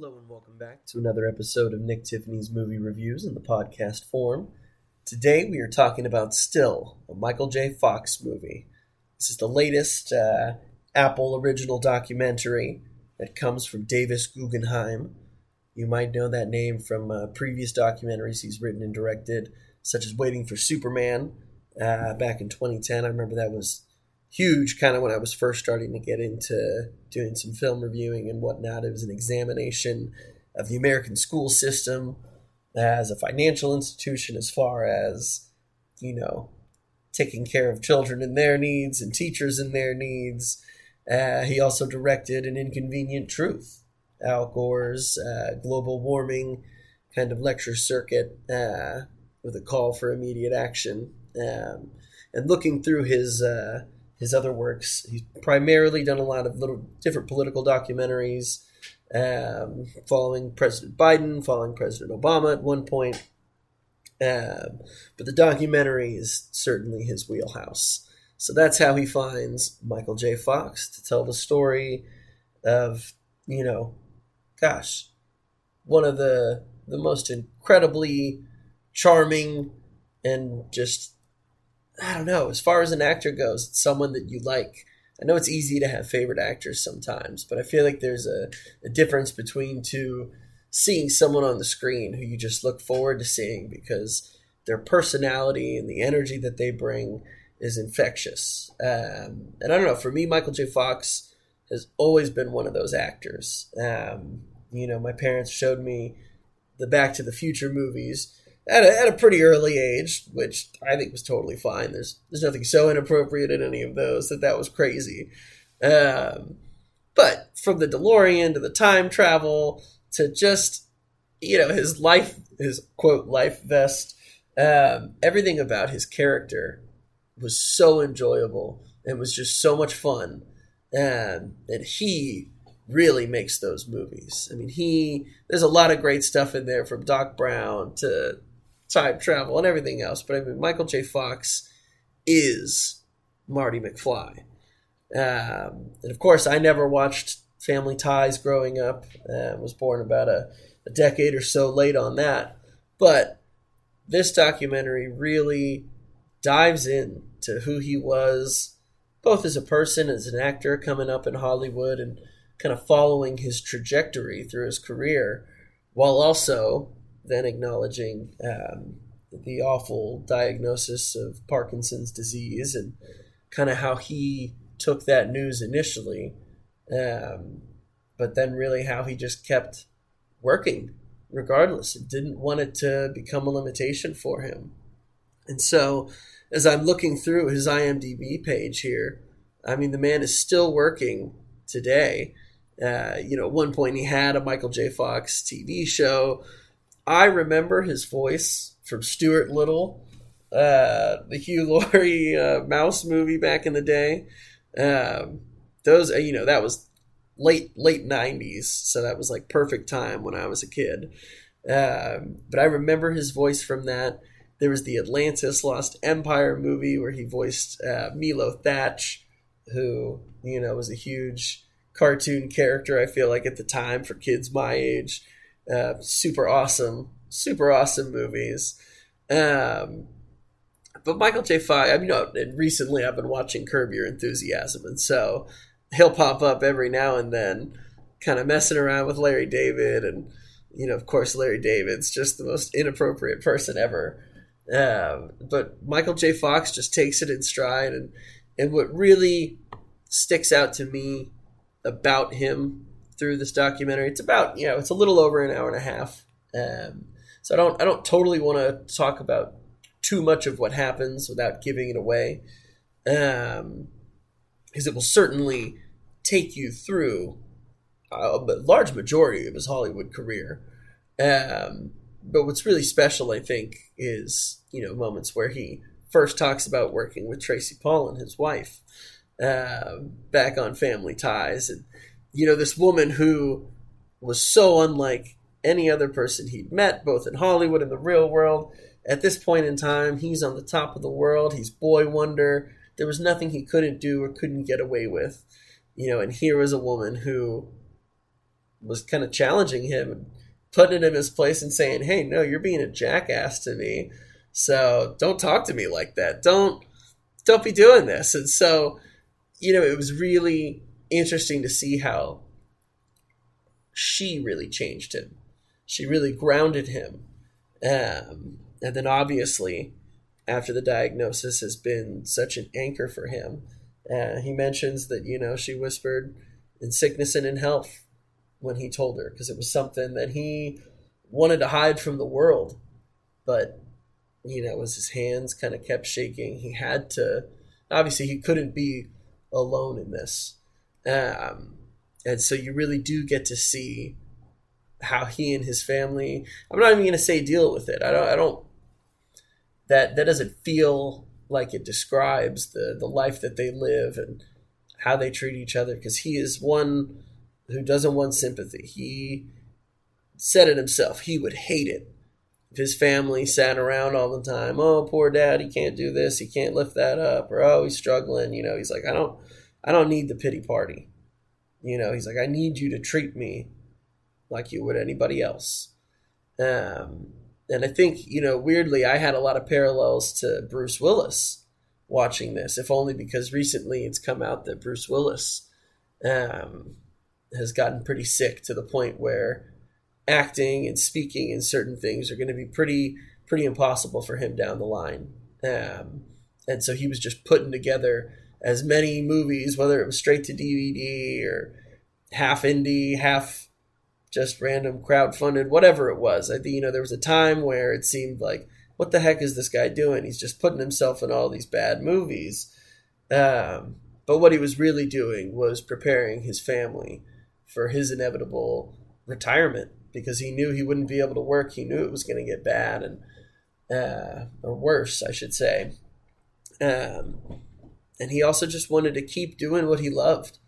Hello and welcome back to another episode of Nick Tiffany's movie reviews in the podcast form. Today we are talking about Still, a Michael J. Fox movie. This is the latest uh, Apple original documentary that comes from Davis Guggenheim. You might know that name from uh, previous documentaries he's written and directed, such as Waiting for Superman uh, back in 2010. I remember that was huge kind of when I was first starting to get into doing some film reviewing and whatnot. It was an examination of the American school system as a financial institution, as far as, you know, taking care of children and their needs and teachers and their needs. Uh, he also directed An Inconvenient Truth, Al Gore's uh, global warming kind of lecture circuit uh, with a call for immediate action. Um, and looking through his uh, his other works. He's primarily done a lot of little different political documentaries, um, following President Biden, following President Obama at one point. Um, but the documentary is certainly his wheelhouse. So that's how he finds Michael J. Fox to tell the story of, you know, gosh, one of the the most incredibly charming and just I don't know. As far as an actor goes, it's someone that you like. I know it's easy to have favorite actors sometimes, but I feel like there's a, a difference between two seeing someone on the screen who you just look forward to seeing because their personality and the energy that they bring is infectious. Um, and I don't know, for me, Michael J. Fox has always been one of those actors. Um, you know, my parents showed me the Back to the Future movies at a, at a pretty early age, which I think was totally fine. There's there's nothing so inappropriate in any of those that that was crazy. Um, but from the DeLorean to the time travel to just you know his life, his quote life vest, um, everything about his character was so enjoyable and was just so much fun. Um, and he really makes those movies. I mean, he there's a lot of great stuff in there from Doc Brown to time travel and everything else. But I mean, Michael J. Fox is Marty McFly. Um, and of course, I never watched Family Ties growing up. Uh, was born about a, a decade or so late on that. But this documentary really dives in to who he was, both as a person, as an actor coming up in Hollywood, and kind of following his trajectory through his career, while also then acknowledging um, the awful diagnosis of Parkinson's disease and kind of how he took that news initially, um, but then really how he just kept working regardless and didn't want it to become a limitation for him. And so, as I'm looking through his IMDb page here, I mean, the man is still working today. Uh, you know, at one point he had a Michael J. Fox TV show. I remember his voice from Stuart Little, uh, the Hugh Laurie uh, Mouse movie back in the day. Um, those, uh, you know, that was late late '90s, so that was like perfect time when I was a kid. Um, but I remember his voice from that. There was the Atlantis Lost Empire movie where he voiced uh, Milo Thatch, who you know was a huge cartoon character. I feel like at the time for kids my age. Uh, super awesome, super awesome movies. Um, but Michael J. Fox, I mean, recently I've been watching Curb Your Enthusiasm, and so he'll pop up every now and then, kind of messing around with Larry David, and you know, of course, Larry David's just the most inappropriate person ever. Um, but Michael J. Fox just takes it in stride, and and what really sticks out to me about him through this documentary. It's about you know it's a little over an hour and a half. Um, so I don't I don't totally want to talk about too much of what happens without giving it away, um, because it will certainly take you through a large majority of his Hollywood career. Um, but what's really special, I think, is you know moments where he first talks about working with Tracy Paul Pollan, his wife, uh, back on Family Ties, and you know, this woman who was so unlike any other person he'd met, both in Hollywood and the real world. At this point in time, he's on the top of the world. He's boy wonder. There was nothing he couldn't do or couldn't get away with. You know, and here was a woman who was kind of challenging him and putting him in his place and saying, "Hey, no, you're being a jackass to me. So don't talk to me like that. Don't don't be doing this." And so, you know, it was really interesting to see how she really changed him. She really grounded him. Um, and then obviously, after the diagnosis, has been such an anchor for him. Uh, he mentions that, you know, she whispered in sickness and in health when he told her because it was something that he wanted to hide from the world. But, you know, as his hands kind of kept shaking, he had to, obviously, he couldn't be alone in this. Um, and so you really do get to see how he and his family, I'm not even going to say deal with it. I don't, I don't, that, that doesn't feel like it describes the, the life that they live and how they treat each other because he is one who doesn't want sympathy. He said it himself. He would hate it if his family sat around all the time. Oh, poor dad, he can't do this, he can't lift that up, or oh, he's struggling. You know, he's like, I don't, I don't need the pity party. You know, he's like, I need you to treat me like you would anybody else. Um, and I think, you know, weirdly, I had a lot of parallels to Bruce Willis watching this, if only because recently it's come out that Bruce Willis um, has gotten pretty sick to the point where acting and speaking and certain things are going to be pretty pretty impossible for him down the line. Um, and so he was just putting together as many movies, whether it was straight to DVD or half indie, half just random crowd-funded, whatever it was. I think you know there was a time where it seemed like, what the heck is this guy doing? He's just putting himself in all these bad movies. Um, but what he was really doing was preparing his family for his inevitable retirement because he knew he wouldn't be able to work. He knew it was going to get bad and uh, or worse, I should say. Um, and he also just wanted to keep doing what he loved.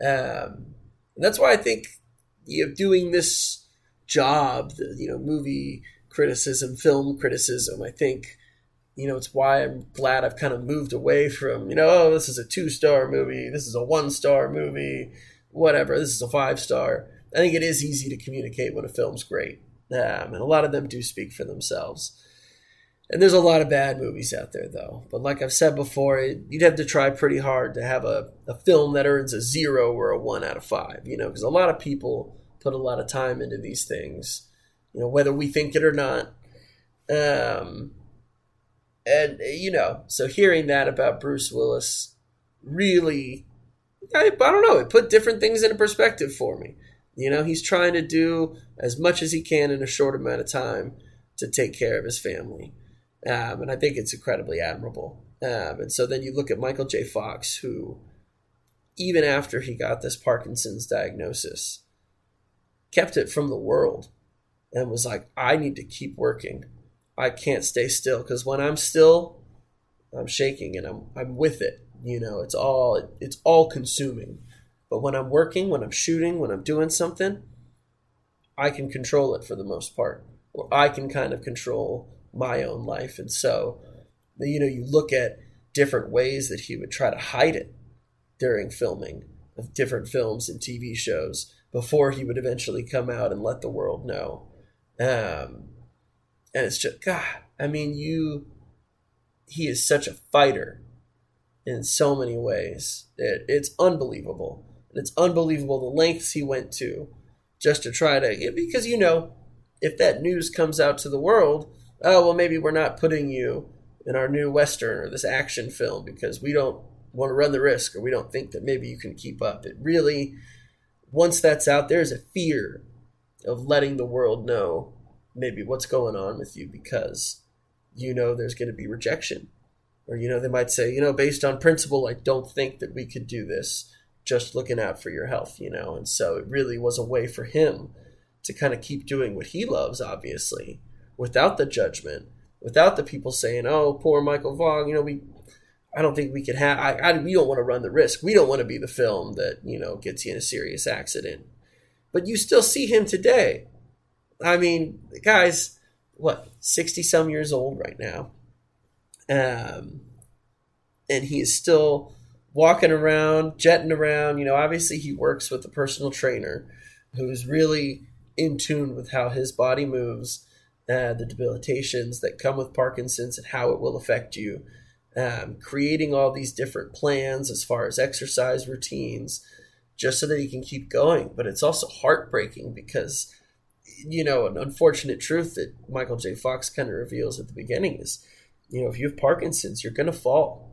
Um, and that's why I think you know, doing this job, the you know movie criticism, film criticism, I think you know it's why I'm glad I've kind of moved away from you know oh this is a two star movie, this is a one star movie whatever, this is a five star. I think it is easy to communicate when a film's great. Um, and a lot of them do speak for themselves. And there's a lot of bad movies out there, though. But like I've said before, you'd have to try pretty hard to have a, a film that earns a zero or a one out of five, you know, because a lot of people put a lot of time into these things, you know, whether we think it or not. Um, and, you know, so hearing that about Bruce Willis really I, I don't know. It put different things into perspective for me. You know, he's trying to do as much as he can in a short amount of time to take care of his family. Um, and I think it's incredibly admirable. Um, and so then you look at Michael J. Fox, who, even after he got this Parkinson's diagnosis, kept it from the world and was like, I need to keep working. I can't stay still because when I'm still, I'm shaking and I'm, I'm with it. You know, it's all it's all consuming. But when I'm working, when I'm shooting, when I'm doing something, I can control it for the most part. Or I can kind of control my own life. And so, you know, you look at different ways that he would try to hide it during filming of different films and TV shows before he would eventually come out and let the world know. Um, and it's just, God, I mean, you, he is such a fighter in so many ways. It, it's unbelievable. And it's unbelievable the lengths he went to just to try to, because you know, if that news comes out to the world, oh, well, maybe we're not putting you in our new Western or this action film because we don't want to run the risk or we don't think that maybe you can keep up. It really, once that's out, there's a fear of letting the world know maybe what's going on with you because you know there's going to be rejection. Or you know they might say you know based on principle i don't think that we could do this just looking out for your health you know? And so it really was a way for him to kind of keep doing what he loves obviously without the judgment without the people saying oh poor michael vaughn you know we i don't think we could have I, I we don't want to run the risk. We don't want to be the film that you know gets you in a serious accident. But you still see him today. I mean guys what 60 some years old right now. Um, and he is still walking around, jetting around. You know, obviously he works with a personal trainer, who is really in tune with how his body moves, uh, the debilitations that come with Parkinson's, and how it will affect you. Um, creating all these different plans as far as exercise routines, just so that he can keep going. But it's also heartbreaking because, you know, an unfortunate truth that Michael J. Fox kind of reveals at the beginning is, you know, if you have Parkinson's, you're going to fall.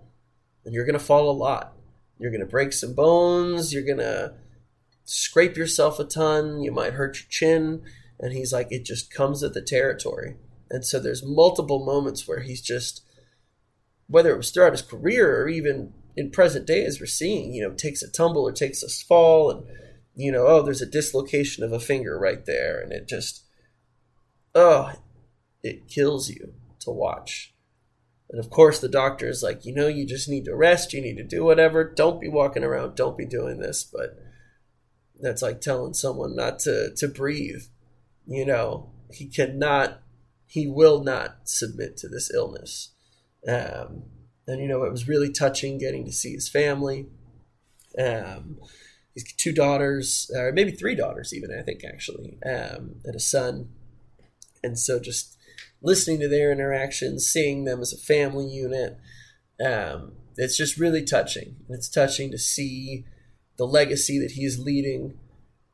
And you're going to fall a lot. You're going to break some bones. You're going to scrape yourself a ton. You might hurt your chin. And he's like, it just comes with the territory. And so there's multiple moments where he's just, whether it was throughout his career or even in present day, as we're seeing, you know, takes a tumble or takes a fall, and you know, oh, there's a dislocation of a finger right there, and it just, oh, it kills you to watch. And of course, the doctor is like, you know, you just need to rest, you need to do whatever. Don't be walking around, don't be doing this. But that's like telling someone not to, to breathe. You know, he cannot, he will not submit to this illness. Um, and, you know, it was really touching getting to see his family. Um, he's two daughters, or maybe three daughters, even, I think, actually, um, and a son. And so just listening to their interactions, seeing them as a family unit. Um, it's just really touching. It's touching to see the legacy that he's leading.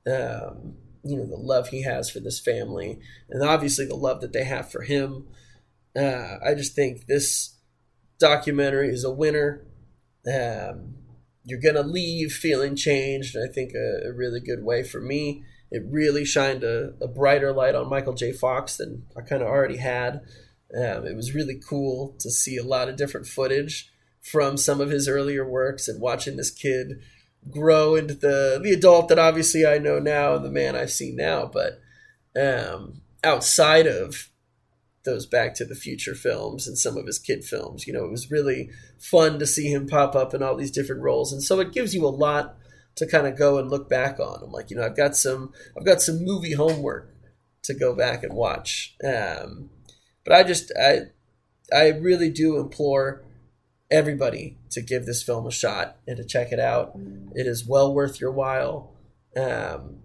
Um, you know the love he has for this family, and obviously the love that they have for him. Uh, I just think this documentary is a winner. Um, you're gonna leave feeling changed, and I think a, a really good way for me it really shined a, a brighter light on Michael J. Fox than I kind of already had. Um, it was really cool to see a lot of different footage from some of his earlier works and watching this kid grow into the the adult that obviously I know now and the man I see now. But um, outside of those Back to the Future films and some of his kid films, you know, it was really fun to see him pop up in all these different roles, and so it gives you a lot to kind of go and look back on. I'm like, you know, I've got some I've got some movie homework to go back and watch. Um, but I just I I really do implore everybody to give this film a shot and to check it out. It is well worth your while. Um,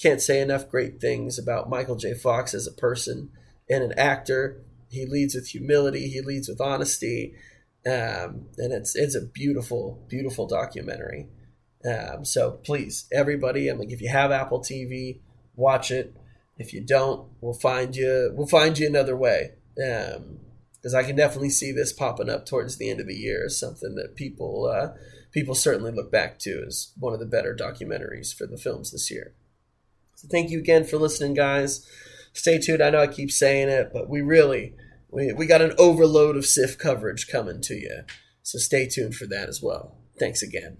can't say enough great things about Michael J. Fox as a person and an actor. He leads with humility. He leads with honesty, um, and it's it's a beautiful, beautiful documentary. Um, so please, everybody, I'm like, if you have Apple TV, watch it. If you don't, we'll find you. We'll find you another way. Because I can definitely see this popping up towards the end of the year as something that people uh, people certainly look back to as one of the better documentaries for the films this year. So thank you again for listening, guys. Stay tuned. I know I keep saying it, but we really we, we got an overload of SIFF coverage coming to you. So stay tuned for that as well. Thanks again.